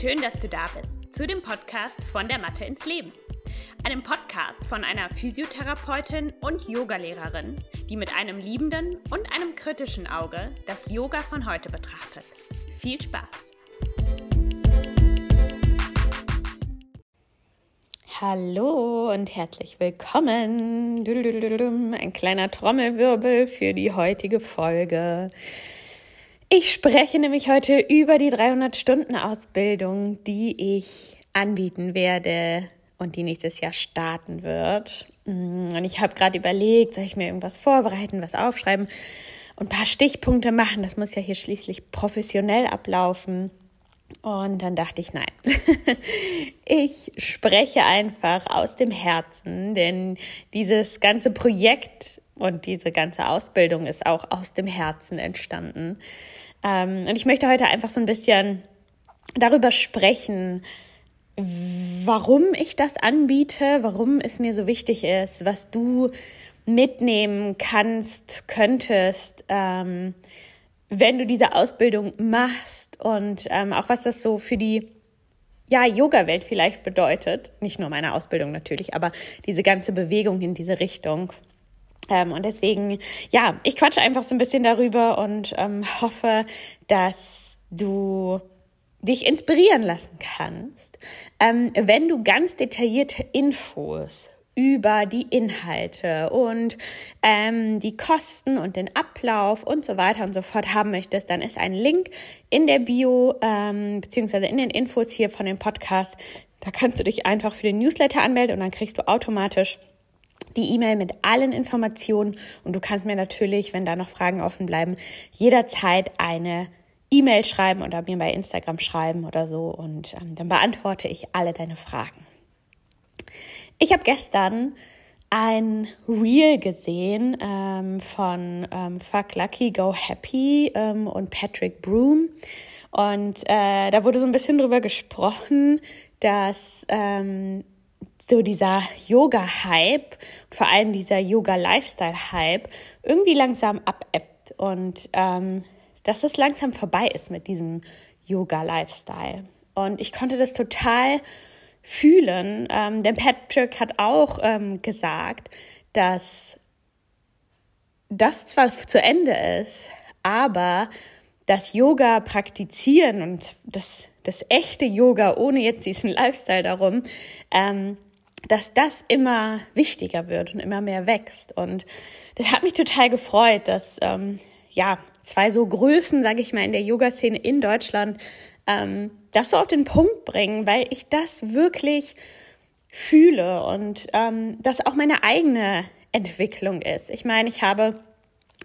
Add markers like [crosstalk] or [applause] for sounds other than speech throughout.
Schön, dass du da bist zu dem Podcast von der Mathe ins Leben. Einem Podcast von einer Physiotherapeutin und Yogalehrerin, die mit einem liebenden und einem kritischen Auge das Yoga von heute betrachtet. Viel Spaß! Hallo und herzlich willkommen. Ein kleiner Trommelwirbel für die heutige Folge. Ich spreche nämlich heute über die 300-Stunden-Ausbildung, die ich anbieten werde und die nächstes Jahr starten wird. Mm, und ich habe gerade überlegt, soll ich mir irgendwas vorbereiten, was aufschreiben und ein paar Stichpunkte machen. Das muss ja hier schließlich professionell ablaufen. Und dann dachte ich, nein, [laughs] ich spreche einfach aus dem Herzen, denn dieses ganze Projekt und diese ganze Ausbildung ist auch aus dem Herzen entstanden. Ähm, und ich möchte heute einfach so ein bisschen darüber sprechen, warum ich das anbiete, warum es mir so wichtig ist, was du mitnehmen kannst, könntest, ähm, wenn du diese Ausbildung machst und ähm, auch was das so für die ja, Yoga-Welt vielleicht bedeutet. Nicht nur meine Ausbildung natürlich, aber diese ganze Bewegung in diese Richtung. Ähm, und deswegen, ja, ich quatsche einfach so ein bisschen darüber und ähm, hoffe, dass du dich inspirieren lassen kannst, ähm, wenn du ganz detaillierte Infos über die Inhalte und ähm, die Kosten und den Ablauf und so weiter und so fort haben möchtest, dann ist ein Link in der Bio ähm, beziehungsweise in den Infos hier von dem Podcast. Da kannst du dich einfach für den Newsletter anmelden und dann kriegst du automatisch die E-Mail mit allen Informationen und du kannst mir natürlich, wenn da noch Fragen offen bleiben, jederzeit eine E-Mail schreiben oder mir bei Instagram schreiben oder so und ähm, dann beantworte ich alle deine Fragen. Ich habe gestern ein Reel gesehen ähm, von ähm, Fuck Lucky, Go Happy ähm, und Patrick Broom. Und äh, da wurde so ein bisschen drüber gesprochen, dass ähm, so dieser Yoga-Hype, vor allem dieser Yoga-Lifestyle-Hype, irgendwie langsam abebbt und ähm, dass es langsam vorbei ist mit diesem Yoga-Lifestyle. Und ich konnte das total fühlen, ähm, denn Patrick hat auch ähm, gesagt, dass das zwar zu Ende ist, aber das Yoga praktizieren und das, das echte Yoga ohne jetzt diesen Lifestyle darum, ähm, dass das immer wichtiger wird und immer mehr wächst. Und das hat mich total gefreut, dass ähm, ja zwei so Größen, sage ich mal, in der Yoga-Szene in Deutschland ähm, das so auf den Punkt bringen, weil ich das wirklich fühle und ähm, das auch meine eigene Entwicklung ist. Ich meine, ich habe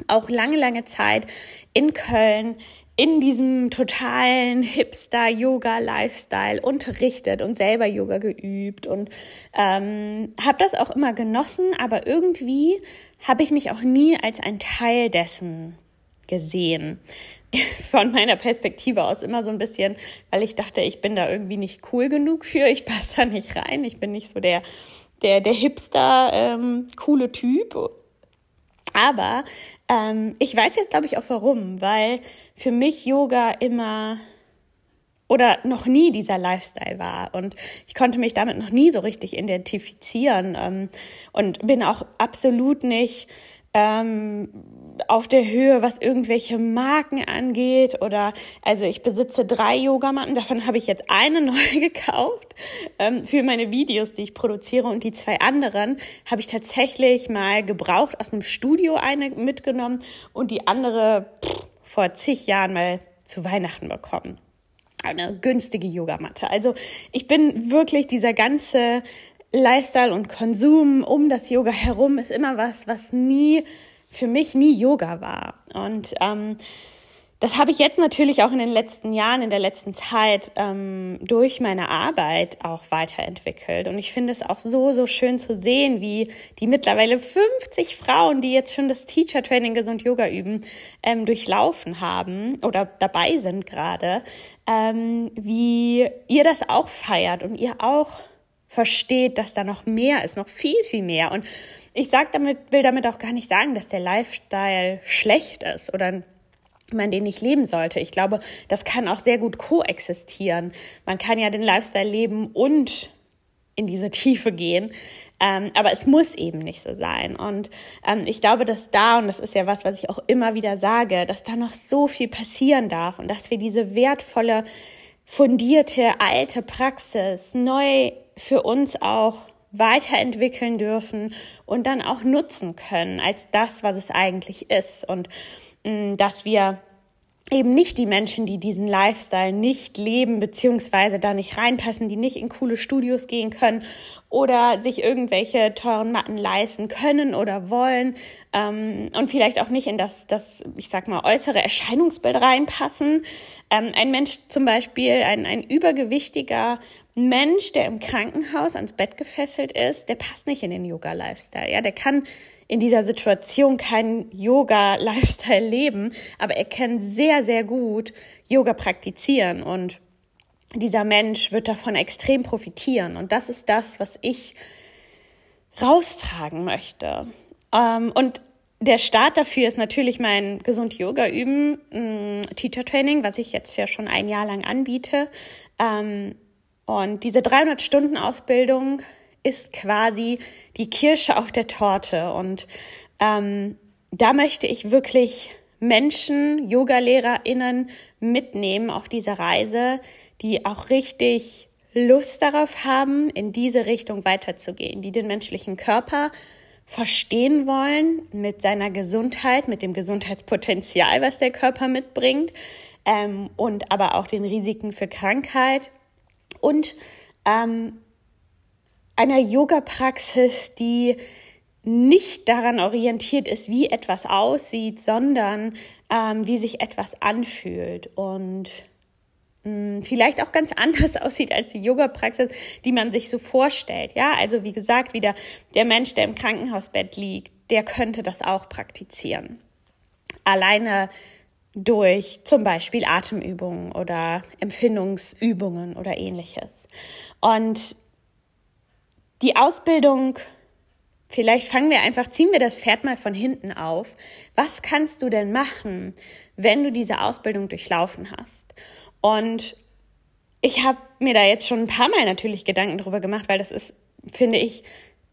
auch lange, lange Zeit in Köln in diesem totalen Hipster-Yoga-Lifestyle unterrichtet und selber Yoga geübt und ähm, habe das auch immer genossen, aber irgendwie habe ich mich auch nie als ein Teil dessen gesehen. [laughs] Von meiner Perspektive aus immer so ein bisschen, weil ich dachte, ich bin da irgendwie nicht cool genug für, ich passe da nicht rein, ich bin nicht so der, der, der Hipster, ähm, coole Typ aber ähm, ich weiß jetzt, glaube ich, auch warum, weil für mich Yoga immer oder noch nie dieser Lifestyle war. Und ich konnte mich damit noch nie so richtig identifizieren ähm, und bin auch absolut nicht ähm, auf der Höhe, was irgendwelche Marken angeht. Oder also ich besitze drei Yogamatten, davon habe ich jetzt eine [laughs] neu gekauft ähm, für meine Videos, die ich produziere. Und die zwei anderen habe ich tatsächlich mal gebraucht aus einem Studio eine mitgenommen und die andere pff, vor zig Jahren mal zu Weihnachten bekommen. Eine günstige Yogamatte. Also ich bin wirklich dieser ganze Lifestyle und Konsum um das Yoga herum ist immer was, was nie für mich nie Yoga war. Und ähm, das habe ich jetzt natürlich auch in den letzten Jahren, in der letzten Zeit ähm, durch meine Arbeit auch weiterentwickelt. Und ich finde es auch so, so schön zu sehen, wie die mittlerweile 50 Frauen, die jetzt schon das Teacher Training Gesund Yoga üben, ähm, durchlaufen haben oder dabei sind gerade, ähm, wie ihr das auch feiert und ihr auch versteht, dass da noch mehr ist, noch viel, viel mehr. Und ich sag damit, will damit auch gar nicht sagen, dass der Lifestyle schlecht ist oder man den nicht leben sollte. Ich glaube, das kann auch sehr gut koexistieren. Man kann ja den Lifestyle leben und in diese Tiefe gehen. Ähm, aber es muss eben nicht so sein. Und ähm, ich glaube, dass da, und das ist ja was, was ich auch immer wieder sage, dass da noch so viel passieren darf und dass wir diese wertvolle, fundierte, alte Praxis neu für uns auch weiterentwickeln dürfen und dann auch nutzen können als das, was es eigentlich ist. Und mh, mm, dass wir eben nicht die Menschen, die diesen Lifestyle nicht leben, beziehungsweise da nicht reinpassen, die nicht in coole Studios gehen können oder sich irgendwelche teuren Matten leisten können oder wollen ähm, und vielleicht auch nicht in das, das, ich sag mal, äußere Erscheinungsbild reinpassen. Ähm, ein Mensch zum Beispiel, ein, ein übergewichtiger Mensch, der im Krankenhaus ans Bett gefesselt ist, der passt nicht in den Yoga-Lifestyle. Ja, der kann in dieser Situation keinen Yoga-Lifestyle leben, aber er kann sehr, sehr gut Yoga praktizieren und dieser Mensch wird davon extrem profitieren. Und das ist das, was ich raustragen möchte. Ähm, und der Start dafür ist natürlich mein gesund Yoga üben, mm, Teacher Training, was ich jetzt ja schon ein Jahr lang anbiete. Ähm, und diese 300 Stunden Ausbildung ist quasi die Kirsche auf der Torte. Und ähm, da möchte ich wirklich Menschen, Yoga-LehrerInnen mitnehmen auf diese Reise, die auch richtig Lust darauf haben, in diese Richtung weiterzugehen, die den menschlichen Körper verstehen wollen mit seiner Gesundheit, mit dem Gesundheitspotenzial, was der Körper mitbringt ähm, und aber auch den Risiken für Krankheit und ähm, einer Yoga-Praxis, die nicht daran orientiert ist, wie etwas aussieht, sondern ähm, wie sich etwas anfühlt und mh, hm, vielleicht auch ganz [laughs] anders aussieht als die Yoga-Praxis, die man sich so vorstellt. Ja, also wie gesagt, wieder der Mensch, der im Krankenhausbett liegt, der könnte das auch praktizieren. Alleine durch zum Beispiel Atemübungen oder Empfindungsübungen oder ähnliches. Und die Ausbildung, vielleicht fangen wir einfach, ziehen wir das Pferd mal von hinten auf. Was kannst du denn machen, wenn du diese Ausbildung durchlaufen hast? Und ich habe mir da jetzt schon ein paar Mal natürlich Gedanken darüber gemacht, weil das ist, finde ich,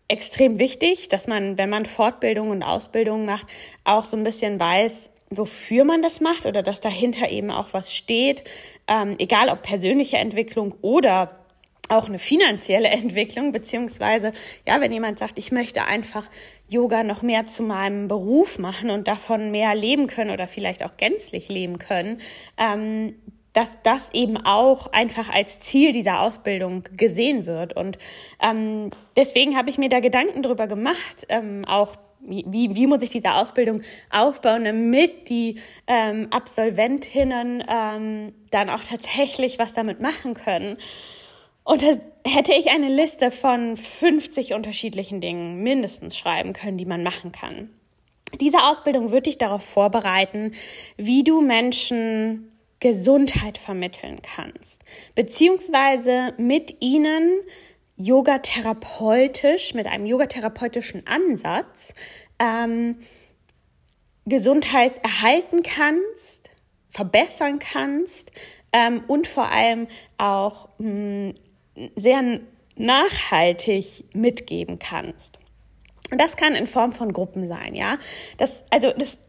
extrem wichtig, dass man, wenn man Fortbildung und Ausbildung macht, auch so ein bisschen weiß, wofür man das macht oder dass dahinter eben auch was steht, ähm, egal ob persönliche Entwicklung oder auch eine finanzielle [laughs] Entwicklung, beziehungsweise, ja, wenn jemand sagt, ich möchte einfach Yoga noch mehr zu meinem Beruf machen und davon mehr leben können oder vielleicht auch gänzlich leben können, ähm, dass das eben auch einfach als Ziel dieser Ausbildung gesehen wird. Und ähm, deswegen habe ich mir da Gedanken drüber gemacht, ähm, auch wie, wie muss ich diese Ausbildung aufbauen, damit die ähm, Absolventinnen ähm, dann auch tatsächlich was damit machen können. Und da hätte ich eine Liste von 50 unterschiedlichen Dingen mindestens schreiben können, die man machen kann. Diese Ausbildung wird dich darauf vorbereiten, wie du Menschen Gesundheit vermitteln kannst, beziehungsweise mit ihnen Yoga therapeutisch, mit einem yogatherapeutischen Ansatz ähm, Gesundheit erhalten kannst, verbessern kannst ähm, und vor allem auch mh, mm, sehr nachhaltig mitgeben kannst. Und das kann in Form von Gruppen sein, ja. Das, also, das,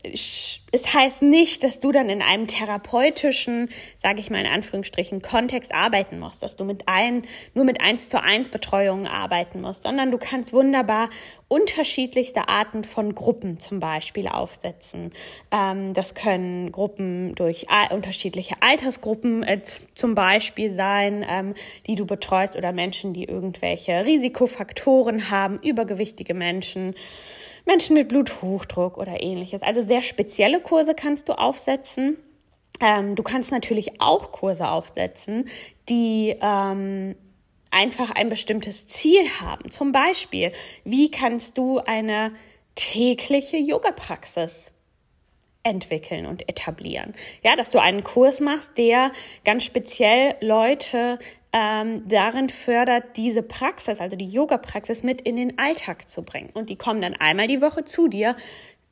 das heißt nicht, dass du dann in einem therapeutischen, sage ich mal in Anführungsstrichen, Kontext arbeiten musst, dass du mit ein, nur mit eins zu eins Betreuungen arbeiten musst, sondern du kannst wunderbar unterschiedlichste Arten von Gruppen zum Beispiel aufsetzen. Ähm, das können Gruppen durch unterschiedliche Altersgruppen äh, zum Beispiel sein, ähm, die du betreust oder Menschen, die irgendwelche Risikofaktoren haben, übergewichtige Menschen. Menschen mit Bluthochdruck oder ähnliches. Also sehr spezielle Kurse kannst du aufsetzen. Ähm, du kannst natürlich auch Kurse aufsetzen, die ähm, einfach ein bestimmtes Ziel haben. Zum Beispiel, wie kannst du eine tägliche Yoga-Praxis entwickeln und etablieren. Ja, dass du einen Kurs machst, der ganz speziell Leute ähm, darin fördert, diese Praxis, also die Yoga-Praxis mit in den Alltag zu bringen. Und die kommen dann einmal die Woche zu dir,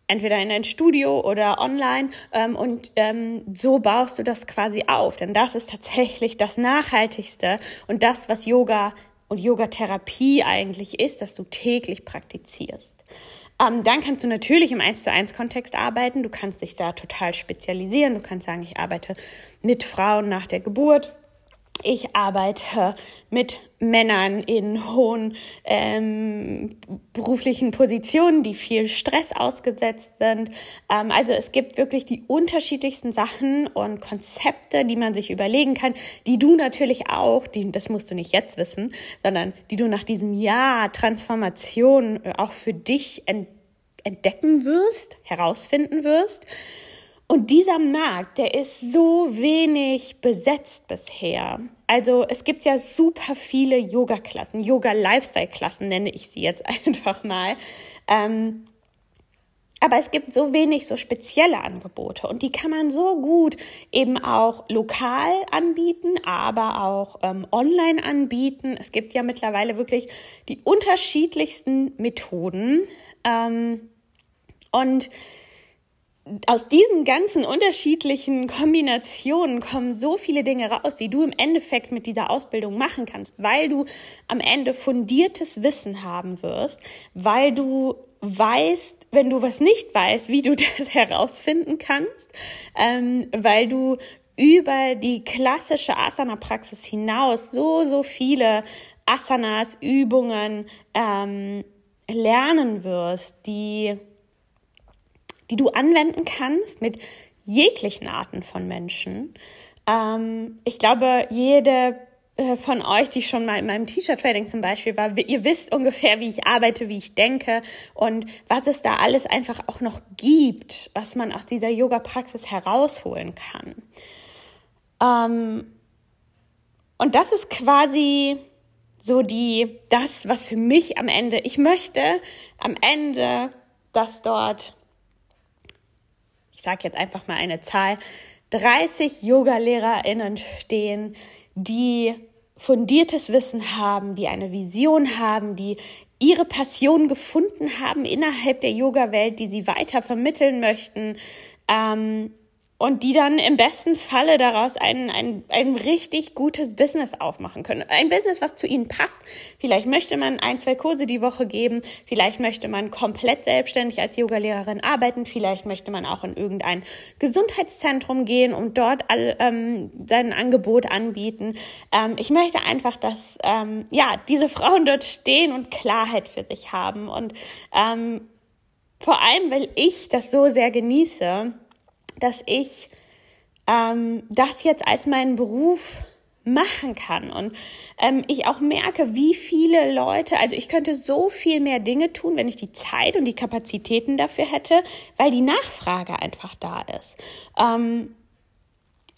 entweder in ein Studio oder online ähm, und ähm, so baust du das quasi auf, denn das ist tatsächlich das Nachhaltigste und das, was Yoga und Yogatherapie eigentlich ist, dass du täglich praktizierst. Ähm, dann kannst du natürlich im 1 zu 1 Kontext arbeiten, du kannst dich da total spezialisieren, du kannst sagen, ich arbeite mit Frauen nach der Geburt ich arbeite mit Männern in hohen ähm, beruflichen Positionen, die viel Stress ausgesetzt sind. Ähm, also es gibt wirklich die unterschiedlichsten Sachen und Konzepte, die man sich überlegen kann, die du natürlich auch, die, das musst du nicht jetzt wissen, sondern die du nach diesem Jahr Transformation auch für dich entdecken wirst, herausfinden wirst. Und dieser Markt, der ist so wenig besetzt bisher. Also es gibt ja super viele Yoga-Klassen, Yoga-Lifestyle-Klassen nenne ich sie jetzt [laughs] einfach mal. Ähm, aber es gibt so wenig so spezielle Angebote und die kann man so gut eben auch lokal anbieten, aber auch ähm, online anbieten. Es gibt ja mittlerweile wirklich die unterschiedlichsten Methoden. Ähm, und aus diesen ganzen unterschiedlichen Kombinationen kommen so viele Dinge raus, die du im Endeffekt mit dieser Ausbildung machen kannst, weil du am Ende fundiertes Wissen haben wirst, weil du weißt, wenn du was nicht weißt, wie du [laughs] das herausfinden kannst, ähm, weil du über die klassische Asana-Praxis hinaus so, so viele Asanas, Übungen ähm, lernen wirst, die die du anwenden kannst mit jeglichen Arten von Menschen. Ähm, ich glaube, jede äh, von euch, die schon mal in meinem T-Shirt-Trading zum Beispiel war, ihr wisst ungefähr, wie ich arbeite, wie ich denke und was es da alles einfach auch noch gibt, was man aus dieser Yoga-Praxis herausholen kann. Ähm, und das ist quasi so die, das, was für mich am Ende, ich möchte am Ende, dass dort ich sage jetzt einfach mal eine Zahl, 30 Yoga-LehrerInnen stehen, die fundiertes Wissen haben, die eine Vision haben, die ihre Passion gefunden haben innerhalb der Yoga-Welt, die sie weiter vermitteln möchten, ähm, und die dann im besten Falle daraus ein, ein, ein richtig gutes Business aufmachen können. Ein Business, was zu ihnen passt. Vielleicht möchte man ein, zwei Kurse die Woche geben, vielleicht möchte man komplett selbstständig als Yogalehrerin arbeiten, vielleicht möchte man auch in irgendein Gesundheitszentrum gehen und dort all, ähm, sein Angebot anbieten. Ähm, ich möchte einfach, dass ähm, ja diese Frauen dort stehen und Klarheit für sich haben und ähm, vor allem, weil ich das so sehr genieße, dass ich ähm, das jetzt als meinen Beruf machen kann und ähm, ich auch merke, wie viele Leute, also ich könnte so viel mehr Dinge tun, wenn ich die Zeit und die Kapazitäten dafür hätte, weil die Nachfrage einfach da ist. Ähm,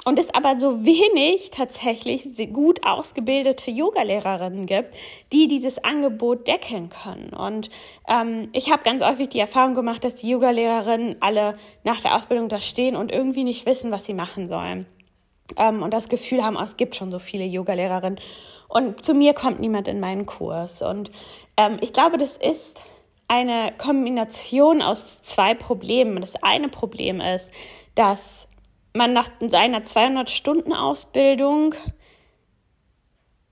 und es aber so wenig tatsächlich gut ausgebildete Yogalehrerinnen gibt, die dieses Angebot deckeln können. Und ähm, ich habe ganz häufig die Erfahrung gemacht, dass die Yogalehrerinnen alle nach der Ausbildung da stehen und irgendwie nicht wissen, was sie machen sollen. Ähm, und das Gefühl haben, oh, es gibt schon so viele Yogalehrerinnen. Und zu mir kommt niemand in meinen Kurs. Und ähm, ich glaube, das ist eine Kombination aus zwei Problemen. Das eine Problem ist, dass man nach seiner 200-Stunden-Ausbildung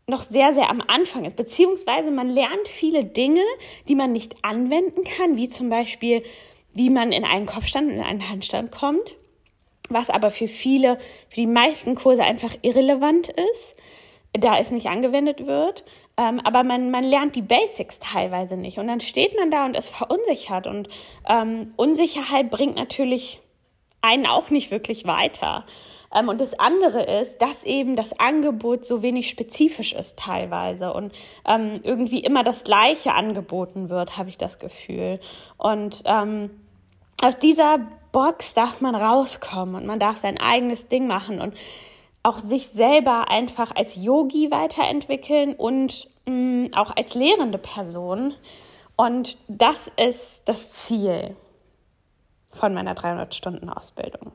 noch sehr, sehr am Anfang ist, beziehungsweise man lernt viele Dinge, die man nicht anwenden kann, wie zum Beispiel, wie man in einen Kopfstand, in einen Handstand kommt, was aber für viele, für die meisten Kurse einfach irrelevant ist, da es nicht angewendet wird. Ähm, aber man, man lernt die Basics teilweise nicht. Und dann steht man da und ist verunsichert. Und ähm, Unsicherheit bringt natürlich einen auch nicht wirklich weiter. Ähm, und das andere ist, dass eben das Angebot so wenig spezifisch ist teilweise und ähm, irgendwie immer das Gleiche angeboten wird, habe ich das Gefühl. Und ähm, aus dieser Box darf man rauskommen und man darf sein eigenes Ding machen und auch sich selber einfach als Yogi weiterentwickeln und mh, mm, auch als lehrende Person. Und das ist das Ziel von meiner 300-Stunden-Ausbildung.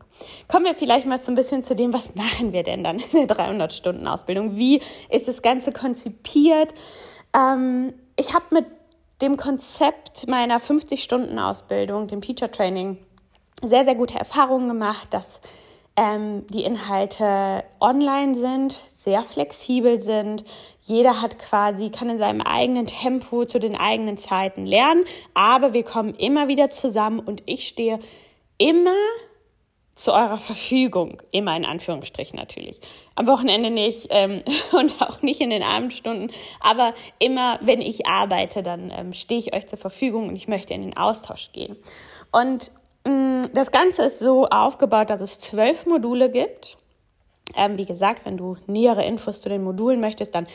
Kommen wir vielleicht mal so ein bisschen zu dem, was machen wir denn dann in der 300-Stunden-Ausbildung? Wie ist das Ganze konzipiert? Ähm, ich habe mit dem Konzept meiner 50-Stunden-Ausbildung, dem Teacher Training, sehr, sehr gute Erfahrungen gemacht, dass ähm, die Inhalte online sind, sehr flexibel sind. Jeder hat quasi, kann in seinem eigenen Tempo zu den eigenen Zeiten lernen, aber wir kommen immer wieder zusammen und ich stehe immer zu eurer Verfügung. Immer in Anführungsstrichen natürlich. Am Wochenende nicht ähm, [laughs] und auch nicht in den Abendstunden. Aber immer, wenn ich arbeite, dann ähm, stehe ich euch zur Verfügung und ich möchte in den Austausch gehen. Und das Ganze ist so aufgebaut, dass es zwölf Module gibt. Ähm, wie gesagt, wenn du nähere Infos zu den Modulen möchtest, dann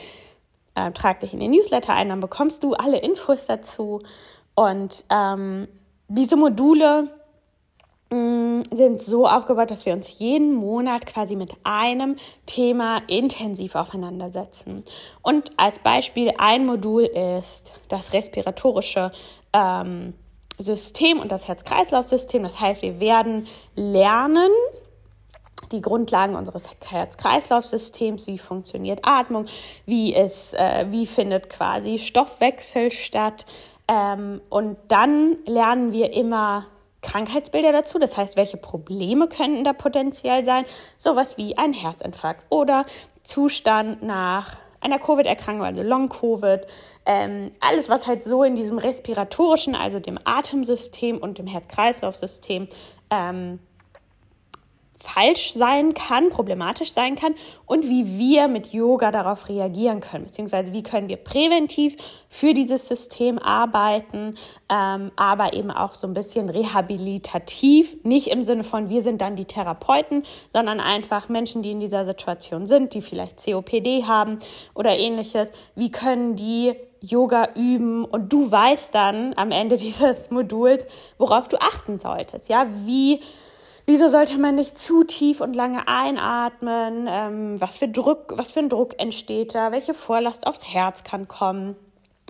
äh, trag dich in den Newsletter ein, dann bekommst du alle Infos dazu. Und ähm, diese Module Mm, sind so aufgebaut, dass wir uns jeden Monat quasi mit einem Thema intensiv auseinandersetzen. Und als Beispiel ein Modul ist das respiratorische ähm, System und das Herz-Kreislauf-System. Das heißt, wir werden lernen, die Grundlagen unseres Herz-Kreislauf-Systems, wie funktioniert Atmung, wie es, äh, wie findet quasi Stoffwechsel statt. Ähm, und dann lernen wir immer Krankheitsbilder dazu, das heißt, welche Probleme könnten da potenziell sein, sowas wie ein Herzinfarkt oder Zustand nach einer Covid-Erkrankung, also Long-Covid, ähm, alles, was halt so in diesem respiratorischen, also dem Atemsystem und dem Herz-Kreislauf-System ähm, falsch sein kann, problematisch sein kann und wie wir mit Yoga darauf reagieren können, beziehungsweise wie können wir präventiv für dieses System arbeiten, ähm, aber eben auch so ein bisschen rehabilitativ, nicht im Sinne von wir sind dann die Therapeuten, sondern einfach Menschen, die in dieser Situation sind, die vielleicht COPD haben oder ähnliches, wie können die Yoga üben? Und du weißt dann am Ende [laughs] dieses Moduls, worauf du achten solltest, ja, wie Wieso sollte man nicht zu tief und lange einatmen? Ähm, was für Druck, was für ein Druck entsteht da? Welche Vorlast aufs Herz kann kommen?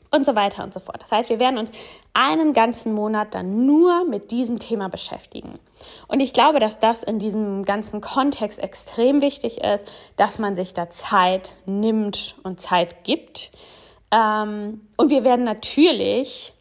Und so weiter und so fort. Das heißt, wir werden uns einen ganzen Monat dann nur mit diesem Thema beschäftigen. Und ich glaube, dass das in diesem ganzen Kontext extrem wichtig ist, dass man sich da Zeit nimmt und Zeit gibt. Ähm, und wir werden natürlich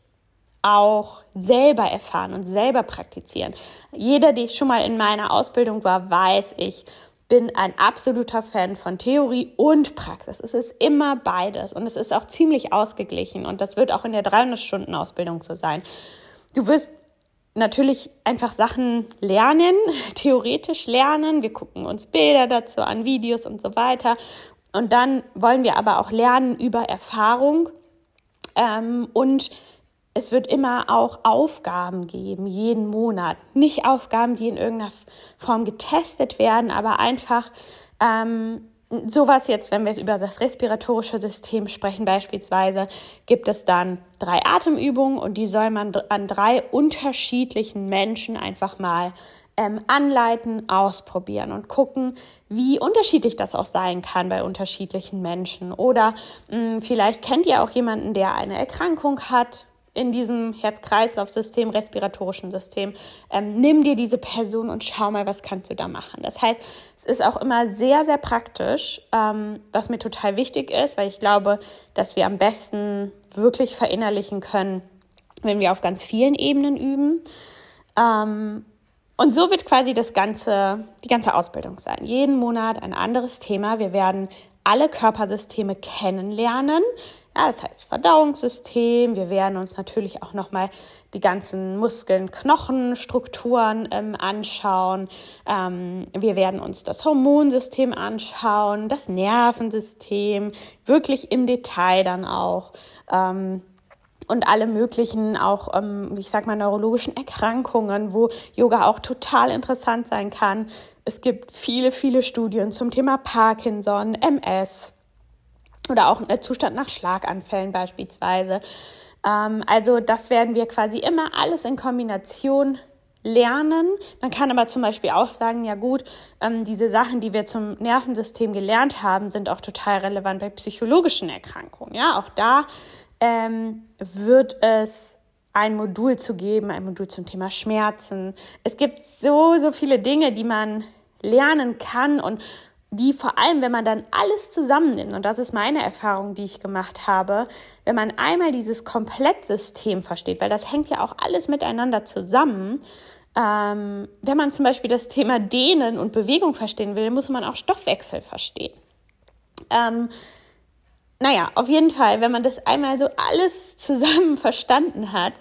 auch selber erfahren und selber praktizieren. Jeder, der schon mal in meiner Ausbildung war, weiß, ich bin ein absoluter Fan von Theorie und Praxis. Es ist immer beides und es ist auch ziemlich ausgeglichen und das wird auch in der 300-Stunden-Ausbildung so sein. Du wirst natürlich einfach Sachen lernen, [laughs] theoretisch lernen. Wir gucken uns Bilder dazu an, Videos und so weiter. Und dann wollen wir aber auch lernen über Erfahrung ähm, und es wird immer auch Aufgaben geben, jeden Monat. Nicht Aufgaben, die in irgendeiner Form getestet werden, aber einfach ähm, sowas jetzt, wenn wir über das respiratorische System sprechen, beispielsweise, gibt es dann drei Atemübungen und die soll man an drei unterschiedlichen Menschen einfach mal ähm, anleiten, ausprobieren und gucken, wie unterschiedlich das auch sein kann bei unterschiedlichen Menschen. Oder mh, hm, vielleicht kennt ihr auch jemanden, der eine Erkrankung hat, in diesem Herz-Kreislauf-System, respiratorischen System. Ähm, nimm dir diese Person und schau mal, was kannst du da machen. Das heißt, es ist auch immer sehr, sehr praktisch, ähm, was mir total wichtig ist, weil ich glaube, dass wir am besten wirklich verinnerlichen können, wenn wir auf ganz vielen Ebenen üben. Ähm, und so wird quasi das ganze, die ganze Ausbildung sein. Jeden Monat ein anderes Thema. Wir werden alle Körpersysteme kennenlernen. Ja, das heißt Verdauungssystem. Wir werden uns natürlich auch nochmal die ganzen Muskeln, Knochen, Strukturen ähm, anschauen. Ähm, wir werden uns das Hormonsystem anschauen, das Nervensystem, wirklich im Detail dann auch. Ähm, und alle möglichen auch, ähm, ich sag mal, neurologischen Erkrankungen, wo Yoga auch total interessant sein kann. Es gibt viele, viele Studien zum Thema Parkinson, MS, oder auch ein Zustand nach Schlaganfällen beispielsweise. Ähm, also das werden wir quasi immer alles in Kombination lernen. Man kann aber zum Beispiel auch sagen, ja gut, ähm, diese Sachen, die wir zum Nervensystem gelernt haben, sind auch total relevant bei psychologischen Erkrankungen. Ja, auch da ähm, wird es ein Modul zu geben, ein Modul zum Thema Schmerzen. Es gibt so, so viele Dinge, die man lernen kann und die vor allem, wenn man dann alles zusammennimmt, und das ist meine Erfahrung, die ich gemacht habe, wenn man einmal dieses Komplettsystem versteht, weil das hängt ja auch alles miteinander zusammen. Ähm, wenn man zum Beispiel das Thema Dehnen und Bewegung verstehen will, muss man auch Stoffwechsel verstehen. Ähm, naja, auf jeden Fall, wenn man das einmal so alles [laughs] zusammen verstanden hat,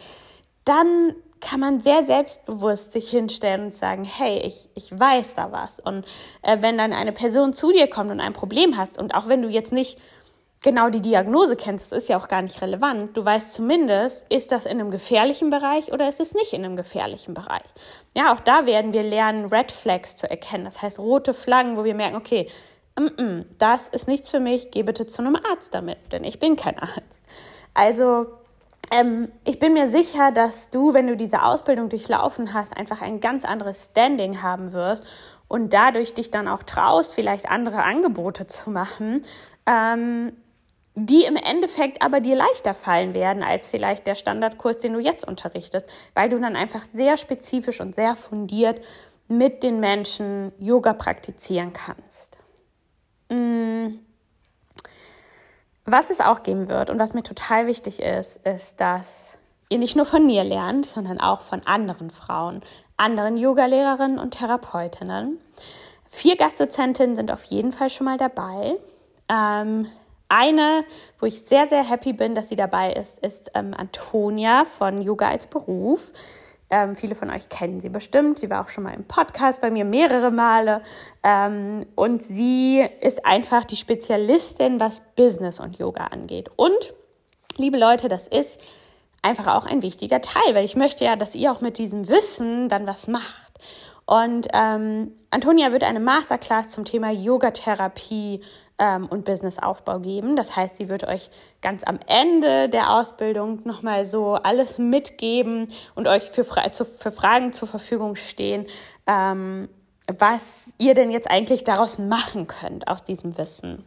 dann kann man sehr selbstbewusst sich hinstellen und sagen, hey, ich, ich weiß da was. Und äh, wenn dann eine Person zu dir kommt und ein Problem hast, und auch wenn du jetzt nicht genau die Diagnose kennst, das ist ja auch gar nicht relevant, du weißt zumindest, ist das in einem gefährlichen Bereich oder ist es nicht in einem gefährlichen Bereich. Ja, auch da werden wir lernen, Red Flags zu erkennen. Das heißt, rote Flaggen, wo wir merken, okay, mm -mm, das ist nichts für mich, geh bitte zu einem Arzt damit, denn ich bin kein Arzt. Also ähm, ich bin mir sicher, dass du, wenn du diese Ausbildung durchlaufen hast, einfach ein ganz anderes Standing haben wirst und dadurch dich dann auch traust, vielleicht andere Angebote zu machen, ähm, die im Endeffekt aber dir leichter fallen werden als vielleicht der Standardkurs, den du jetzt unterrichtest, weil du dann einfach sehr spezifisch und sehr fundiert mit den Menschen Yoga praktizieren kannst. Mmh. Was es auch geben wird und was mir total wichtig ist, ist, dass ihr nicht nur von mir lernt, sondern auch von anderen Frauen, anderen Yogalehrerinnen und Therapeutinnen. Vier Gastdozentinnen sind auf jeden Fall schon mal dabei. Ähm, eine, wo ich sehr, sehr happy bin, dass sie dabei ist, ist ähm, Antonia von Yoga als Beruf. Ähm, viele von euch kennen sie bestimmt. Sie war auch schon mal im Podcast bei mir mehrere Male. Ähm, und sie ist einfach die Spezialistin, was Business und Yoga angeht. Und, liebe Leute, das ist einfach auch ein wichtiger Teil, weil ich möchte ja, dass ihr auch mit diesem Wissen dann was macht. Und ähm, Antonia wird eine Masterclass zum Thema Yogatherapie ähm, und Businessaufbau geben. Das heißt, sie wird euch ganz am Ende der Ausbildung nochmal so alles mitgeben und euch für, für Fragen zur Verfügung stehen, ähm, was ihr denn jetzt eigentlich daraus machen könnt aus diesem Wissen.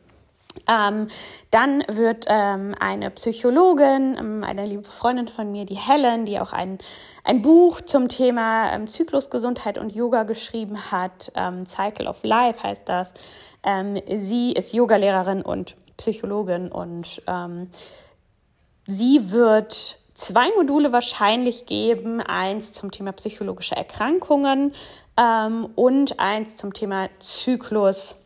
Ähm, dann wird ähm, eine Psychologin, ähm, eine liebe Freundin von mir, die Helen, die auch ein, ein Buch zum Thema ähm, Zyklusgesundheit und Yoga geschrieben hat, ähm, Cycle of Life heißt das. Ähm, sie ist Yogalehrerin und Psychologin und sie wird zwei Module wahrscheinlich geben, eins zum Thema psychologische Erkrankungen und eins zum Thema Zyklus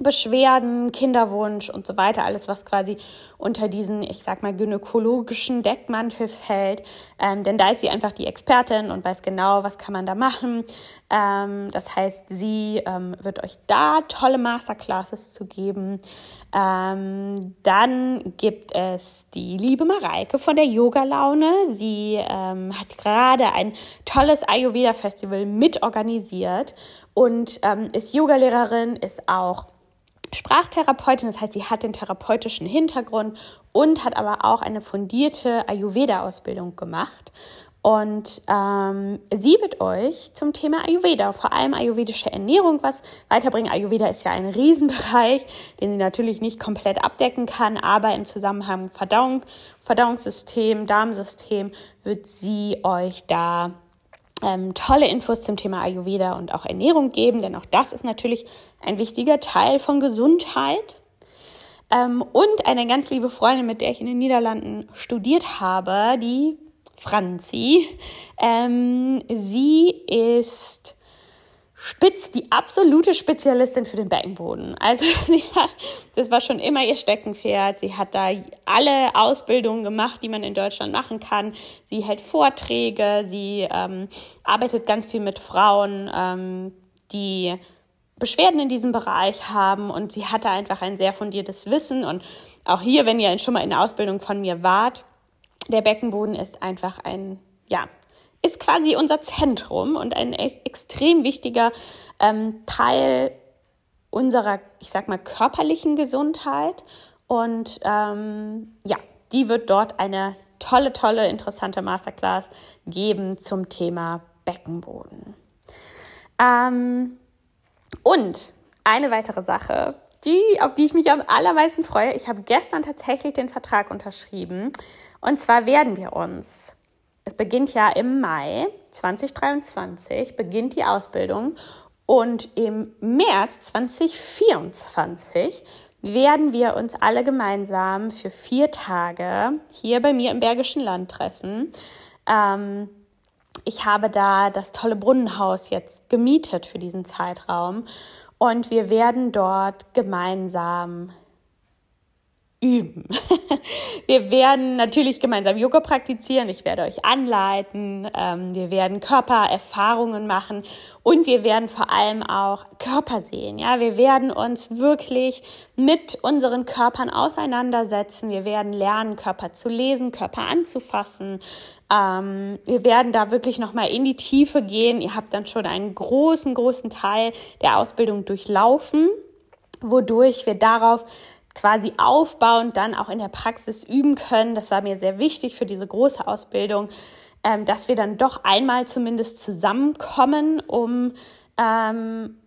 Beschwerden, Kinderwunsch und so weiter, alles was quasi unter diesen, ich sag mal, gynäkologischen Deckmantel fällt. Ähm, denn da ist sie einfach die Expertin und weiß genau, was kann man da machen. Ähm, das heißt, sie ähm, wird euch da tolle Masterclasses zu geben. Ähm, dann gibt es die liebe Mareike von der Yoga-Laune. Sie ähm, hat gerade ein tolles Ayurveda-Festival mitorganisiert und ähm, ist Yogalehrerin, ist auch Sprachtherapeutin, das heißt, sie hat den therapeutischen Hintergrund und hat aber auch eine fundierte Ayurveda-Ausbildung gemacht. Und ähm, sie wird euch zum Thema Ayurveda, vor allem ayurvedische Ernährung, was weiterbringen. Ayurveda ist ja ein Riesenbereich, den sie natürlich nicht komplett abdecken kann, aber im Zusammenhang Verdauung, Verdauungssystem, Darmsystem wird sie euch da ähm, tolle Infos zum Thema Ayurveda und auch Ernährung geben, denn auch das ist natürlich ein wichtiger Teil von Gesundheit. Ähm, und eine ganz liebe Freundin, mit der ich in den Niederlanden studiert habe, die Franzi. Ähm, sie ist spitz, die absolute Spezialistin für den Beckenboden. Also [laughs] hat, das war schon immer ihr Steckenpferd. Sie hat da alle Ausbildungen gemacht, die man in Deutschland machen kann. Sie hält Vorträge, sie ähm, arbeitet ganz viel mit Frauen, ähm, die Beschwerden in diesem Bereich haben und sie hatte einfach ein sehr fundiertes Wissen und auch hier, wenn ihr schon mal in der Ausbildung von mir wart, der Beckenboden ist einfach ein, ja, ist quasi unser Zentrum und ein e-, extrem wichtiger ähm, Teil unserer, ich sag mal, körperlichen Gesundheit. Und ähm, ja, die wird dort eine tolle, tolle, interessante Masterclass geben zum Thema Beckenboden. Ähm, und eine weitere Sache, die, auf die ich mich am allermeisten freue. Ich habe gestern tatsächlich den Vertrag unterschrieben. Und zwar werden wir uns es beginnt ja im Mai 2023, beginnt die Ausbildung Und im März 2024 werden wir uns alle gemeinsam für vier Tage hier bei mir im Bergischen Land treffen. Ähm, ich habe da das tolle Brunnenhaus jetzt gemietet für diesen Zeitraum und wir werden dort gemeinsam üben. [laughs] Wir werden natürlich gemeinsam Yoga praktizieren. Ich werde euch anleiten. Ähm, wir werden Körpererfahrungen machen und wir werden vor allem auch Körper sehen. Ja, wir werden uns wirklich mit unseren Körpern auseinandersetzen. Wir werden lernen, Körper zu lesen, Körper anzufassen. Ähm, wir werden da wirklich nochmal in die Tiefe gehen. Ihr habt dann schon einen großen, großen Teil der Ausbildung durchlaufen, wodurch wir darauf quasi aufbauend dann auch in der Praxis üben können. Das war mir sehr wichtig für diese große Ausbildung, ähm, dass wir dann doch einmal zumindest zusammenkommen, um ähm,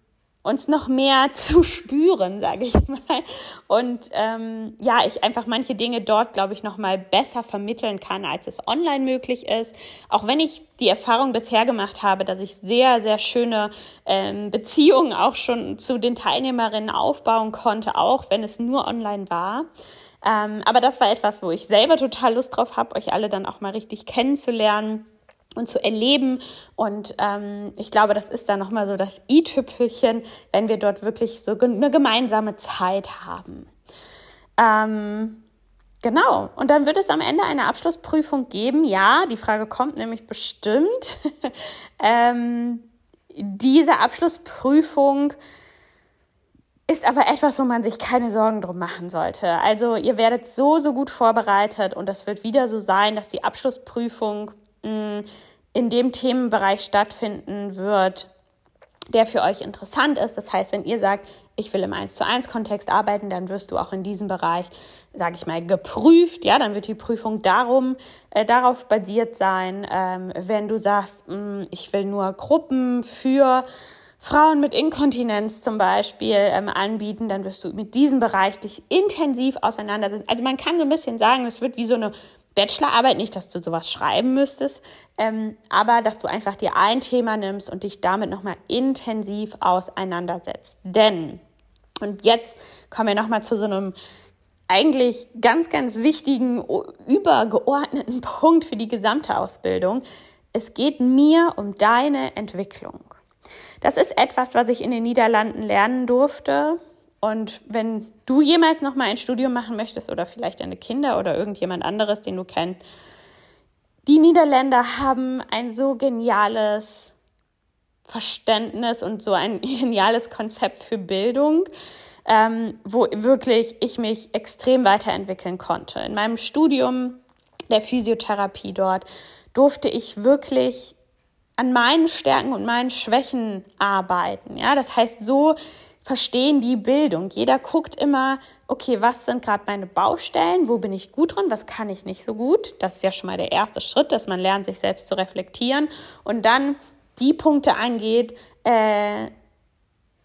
uns noch mehr [laughs] zu spüren, sage ich mal. Und ähm, ja, ich einfach manche Dinge dort, glaube ich, noch mal besser vermitteln kann, als es online möglich ist. Auch wenn ich die Erfahrung bisher gemacht habe, dass ich sehr, sehr schöne ähm, Beziehungen auch schon zu den Teilnehmerinnen aufbauen konnte, auch wenn es nur online war. Ähm, aber das war etwas, wo ich selber total Lust drauf habe, euch alle dann auch mal richtig kennenzulernen und zu erleben. Und ähm, ich glaube, das ist dann nochmal so das i-Tüpfelchen, wenn wir dort wirklich so eine gemeinsame Zeit haben. Ähm, genau. Und dann wird es am Ende eine Abschlussprüfung geben. Ja, die Frage kommt nämlich bestimmt. [laughs] ähm, diese Abschlussprüfung ist aber etwas, wo man sich keine Sorgen drum machen sollte. Also ihr werdet so, so gut vorbereitet und das wird wieder so sein, dass die Abschlussprüfung in dem Themenbereich stattfinden wird, der für euch interessant ist. Das heißt, wenn ihr sagt, ich will im 1 zu 1 Kontext arbeiten, dann wirst du auch in diesem Bereich, sage ich mal, geprüft. Ja, dann wird die Prüfung darum, äh, darauf basiert sein. Ähm, wenn du sagst, mh, ich will nur Gruppen für Frauen mit Inkontinenz zum Beispiel ähm, anbieten, dann wirst du mit diesem Bereich dich intensiv auseinandersetzen. Also man kann so ein bisschen sagen, es wird wie so eine Bachelorarbeit, nicht, dass du sowas schreiben müsstest, ähm, aber dass du einfach dir ein Thema nimmst und dich damit nochmal intensiv auseinandersetzt. Denn, und jetzt kommen wir nochmal zu so einem eigentlich ganz, ganz wichtigen, übergeordneten [laughs] Punkt für die gesamte Ausbildung. Es geht mir um deine Entwicklung. Das ist etwas, was ich in den Niederlanden lernen durfte. Und wenn du jemals noch mal ein Studium machen möchtest oder vielleicht deine Kinder oder irgendjemand anderes, den du kennst, die Niederländer haben ein so geniales Verständnis und so ein [laughs] geniales Konzept für Bildung, ähm, wo wirklich ich mich extrem weiterentwickeln konnte. In meinem Studium der Physiotherapie dort durfte ich wirklich an meinen Stärken und meinen Schwächen arbeiten. Ja, das heißt, so verstehen die Bildung. Jeder guckt immer, okay, was sind gerade meine Baustellen, wo bin ich gut drin, was kann ich nicht so gut. Das ist ja schon mal der erste Schritt, dass man lernt, sich selbst zu reflektieren und dann die Punkte angeht, äh,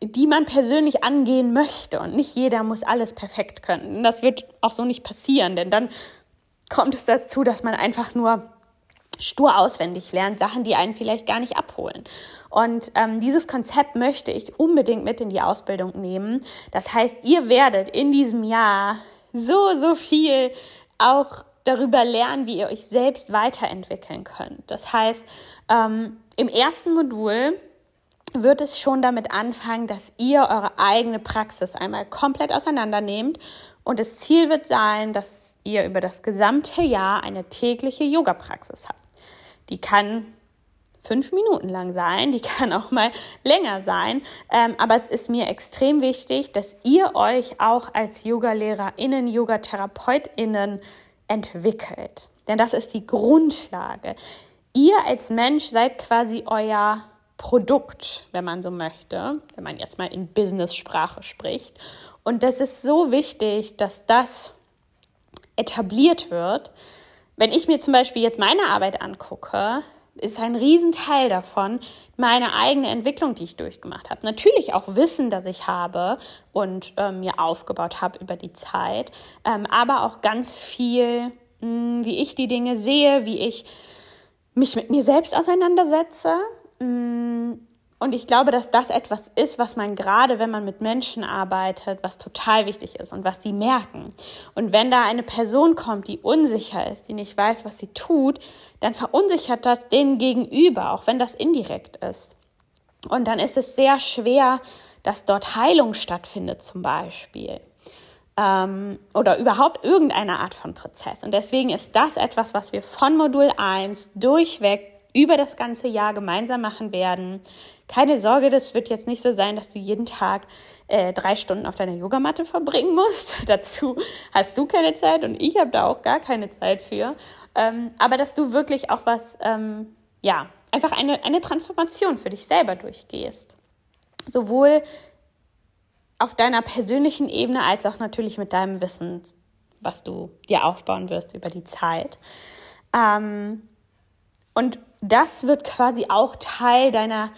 die man persönlich angehen möchte. Und nicht jeder muss alles perfekt können. Das wird auch so nicht passieren, denn dann kommt es dazu, dass man einfach nur stur auswendig lernt, Sachen, die einen vielleicht gar nicht abholen. Und ähm, dieses Konzept möchte ich unbedingt mit in die Ausbildung nehmen. Das heißt, ihr werdet in diesem Jahr so, so viel auch darüber lernen, wie ihr euch selbst weiterentwickeln könnt. Das heißt, ähm, im ersten Modul wird es schon damit anfangen, dass ihr eure eigene Praxis einmal komplett auseinandernehmt und das Ziel wird sein, dass ihr über das gesamte Jahr eine tägliche Yoga-Praxis habt. Die kann fünf Minuten lang sein, die [laughs] kann auch mal länger sein. Ähm, aber es ist mir extrem wichtig, dass ihr euch auch als Yogalehrerinnen, Yogatherapeutinnen entwickelt. Denn das ist die Grundlage. Ihr als Mensch seid quasi euer Produkt, wenn man so möchte, wenn man jetzt mal in Business-Sprache spricht. Und das ist so wichtig, dass das etabliert wird, wenn ich mir zum Beispiel jetzt meine Arbeit angucke, ist ein Riesenteil davon meine eigene Entwicklung, die ich durchgemacht habe. Natürlich auch Wissen, das ich habe und ähm, mir aufgebaut habe über die Zeit, ähm, aber auch ganz viel, mh, hm, wie ich die Dinge sehe, wie ich mich mit mir selbst auseinandersetze, mh, hm, und ich glaube, dass das etwas ist, was man gerade, wenn man mit Menschen arbeitet, was total wichtig ist und was sie merken. Und wenn da eine Person kommt, die unsicher ist, die nicht weiß, was sie tut, dann verunsichert das den Gegenüber, auch wenn das indirekt ist. Und dann ist es sehr schwer, dass dort Heilung stattfindet zum Beispiel. Ähm, oder überhaupt irgendeine Art von Prozess. Und deswegen ist das etwas, was wir von Modul 1 durchweg über das ganze Jahr gemeinsam machen werden. Keine Sorge, das wird jetzt nicht so sein, dass du jeden Tag äh, drei Stunden auf deiner Yogamatte verbringen musst. [laughs] Dazu hast du keine Zeit und ich habe da auch gar keine Zeit für. Ähm, aber dass du wirklich auch was, ähm, ja, einfach eine, eine Transformation für dich selber durchgehst. Sowohl auf deiner persönlichen Ebene als auch natürlich mit deinem Wissen, was du dir aufbauen wirst über die Zeit. Ähm, und das wird quasi auch Teil deiner,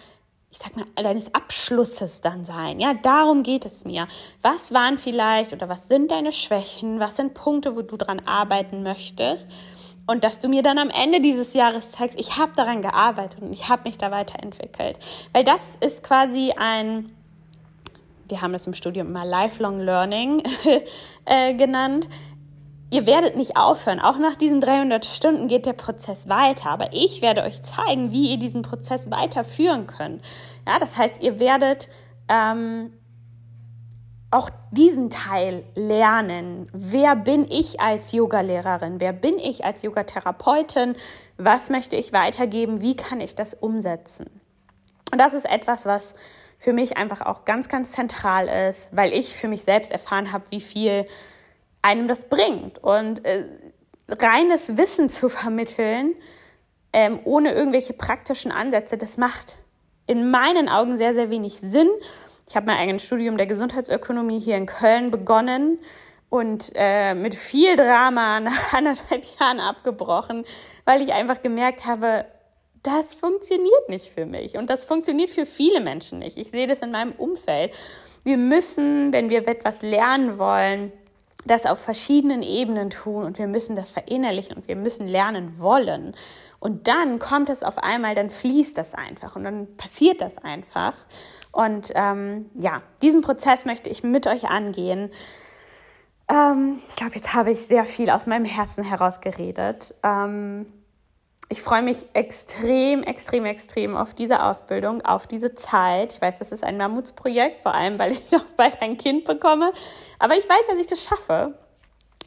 ich sag mal, deines Abschlusses dann sein. Ja, darum geht es mir. Was waren vielleicht oder was sind deine Schwächen? Was sind Punkte, wo du dran arbeiten möchtest? Und dass du mir dann am Ende dieses Jahres zeigst, ich habe daran gearbeitet und ich habe mich da weiterentwickelt. Weil das ist quasi ein, wir haben das im Studium immer Lifelong Learning [laughs] äh, genannt ihr werdet nicht aufhören. Auch nach diesen 300 Stunden geht der Prozess weiter. Aber ich werde euch zeigen, wie ihr diesen Prozess weiterführen könnt. Ja, das heißt, ihr werdet ähm, auch diesen Teil lernen. Wer bin ich als Yogalehrerin? Wer bin ich als Yogatherapeutin? Was möchte ich weitergeben? Wie kann ich das umsetzen? Und das ist etwas, was für mich einfach auch ganz, ganz zentral ist, weil ich für mich selbst erfahren habe, wie viel einem das bringt. Und äh, reines Wissen zu vermitteln, ähm, ohne irgendwelche praktischen Ansätze, das macht in meinen Augen sehr, sehr wenig Sinn. Ich habe mein eigenes Studium der Gesundheitsökonomie hier in Köln begonnen und äh, mit viel Drama [laughs] nach anderthalb Jahren abgebrochen, weil ich einfach gemerkt habe, das funktioniert nicht für mich und das funktioniert für viele Menschen nicht. Ich sehe das in meinem Umfeld. Wir müssen, wenn wir etwas lernen wollen, das auf verschiedenen Ebenen tun und wir müssen das verinnerlichen und wir müssen lernen wollen. Und dann kommt es auf einmal, dann fließt das einfach und dann passiert das einfach. Und ähm, ja, diesen Prozess möchte ich mit euch angehen. Ähm, ich glaube, jetzt habe ich sehr viel aus meinem Herzen heraus geredet. Ähm, ich freue mich extrem, extrem, extrem auf diese Ausbildung, auf diese Zeit. Ich weiß, das ist ein Mammutsprojekt, vor allem, weil ich [laughs] noch bald ein Kind bekomme. Aber ich weiß, dass ich das schaffe.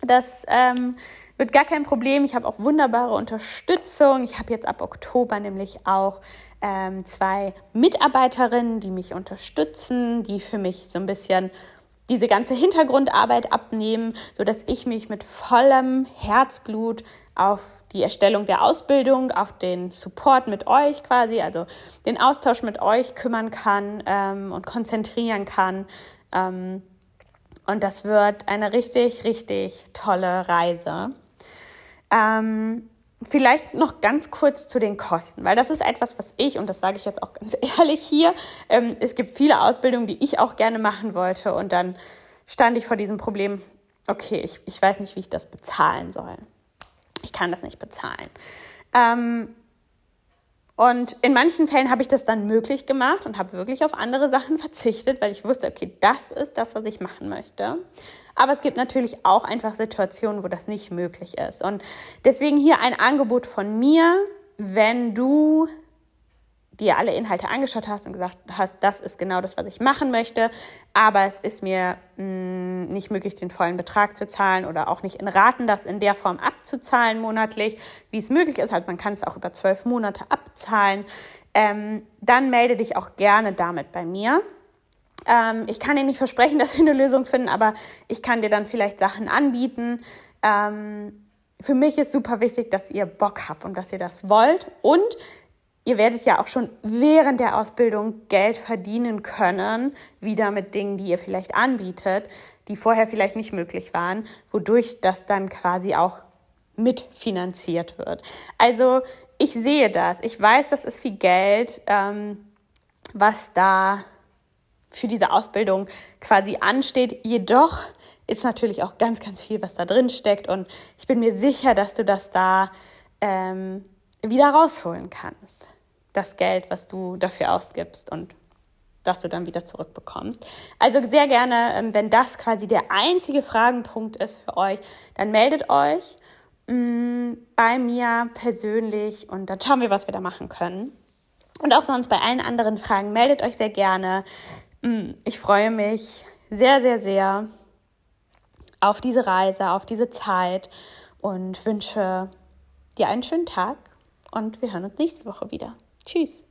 Das ähm, wird gar kein Problem. Ich habe auch wunderbare Unterstützung. Ich habe jetzt ab Oktober nämlich auch ähm, zwei Mitarbeiterinnen, die mich unterstützen, die für mich so ein bisschen diese ganze Hintergrundarbeit abnehmen, so dass ich mich mit vollem Herzblut auf die Erstellung der Ausbildung, auf den Support mit euch quasi, also den Austausch mit euch kümmern kann ähm, und konzentrieren kann. Ähm, und das wird eine richtig, richtig tolle Reise. Ähm, vielleicht noch ganz kurz zu den Kosten, weil das ist etwas, was ich, und das sage ich jetzt auch ganz [laughs] ehrlich hier, ähm, es gibt viele Ausbildungen, die ich auch gerne machen wollte und dann stand ich vor diesem Problem, okay, ich, ich weiß nicht, wie ich das bezahlen soll ich kann das nicht bezahlen. Ähm, und in manchen Fällen habe ich das dann möglich gemacht und habe wirklich auf andere Sachen verzichtet, weil ich wusste, okay, das ist das, was ich machen möchte. Aber es gibt natürlich auch einfach Situationen, wo das nicht möglich ist. Und deswegen hier ein Angebot von mir, wenn du dir alle Inhalte angeschaut hast und gesagt hast, das ist genau das, was ich machen möchte, aber es ist mir mh, mm, nicht möglich, den vollen Betrag zu zahlen oder auch nicht in Raten das in der Form abzuzahlen monatlich, wie es möglich ist. Also man kann es auch über zwölf Monate abzahlen. Ähm, dann melde dich auch gerne damit bei mir. Ähm, ich kann dir nicht versprechen, [laughs] dass wir eine Lösung finden, aber ich kann dir dann vielleicht Sachen anbieten. Ähm, für mich ist super wichtig, dass ihr Bock habt und dass ihr das wollt und ihr werdet ja auch schon während der Ausbildung Geld verdienen können, wieder mit Dingen, die ihr vielleicht anbietet, die vorher vielleicht nicht möglich waren, wodurch das dann quasi auch mitfinanziert wird. Also ich sehe das. Ich weiß, das ist viel Geld, ähm, was da für diese Ausbildung quasi ansteht. Jedoch ist natürlich auch ganz, ganz viel, was da drin steckt. Und ich bin mir sicher, dass du das da ähm, wieder rausholen kannst. Das Geld, was du dafür ausgibst und das du dann wieder zurückbekommst. Also sehr gerne, ähm, wenn das quasi der einzige Fragenpunkt ist für euch, dann meldet euch mm, bei mir persönlich und dann schauen wir, was wir da machen können. Und auch sonst bei allen anderen Fragen meldet euch sehr gerne. Mm, ich freue mich sehr, sehr, sehr auf diese Reise, auf diese Zeit und wünsche dir einen schönen Tag und wir hören uns nächste Woche wieder. Tschüss.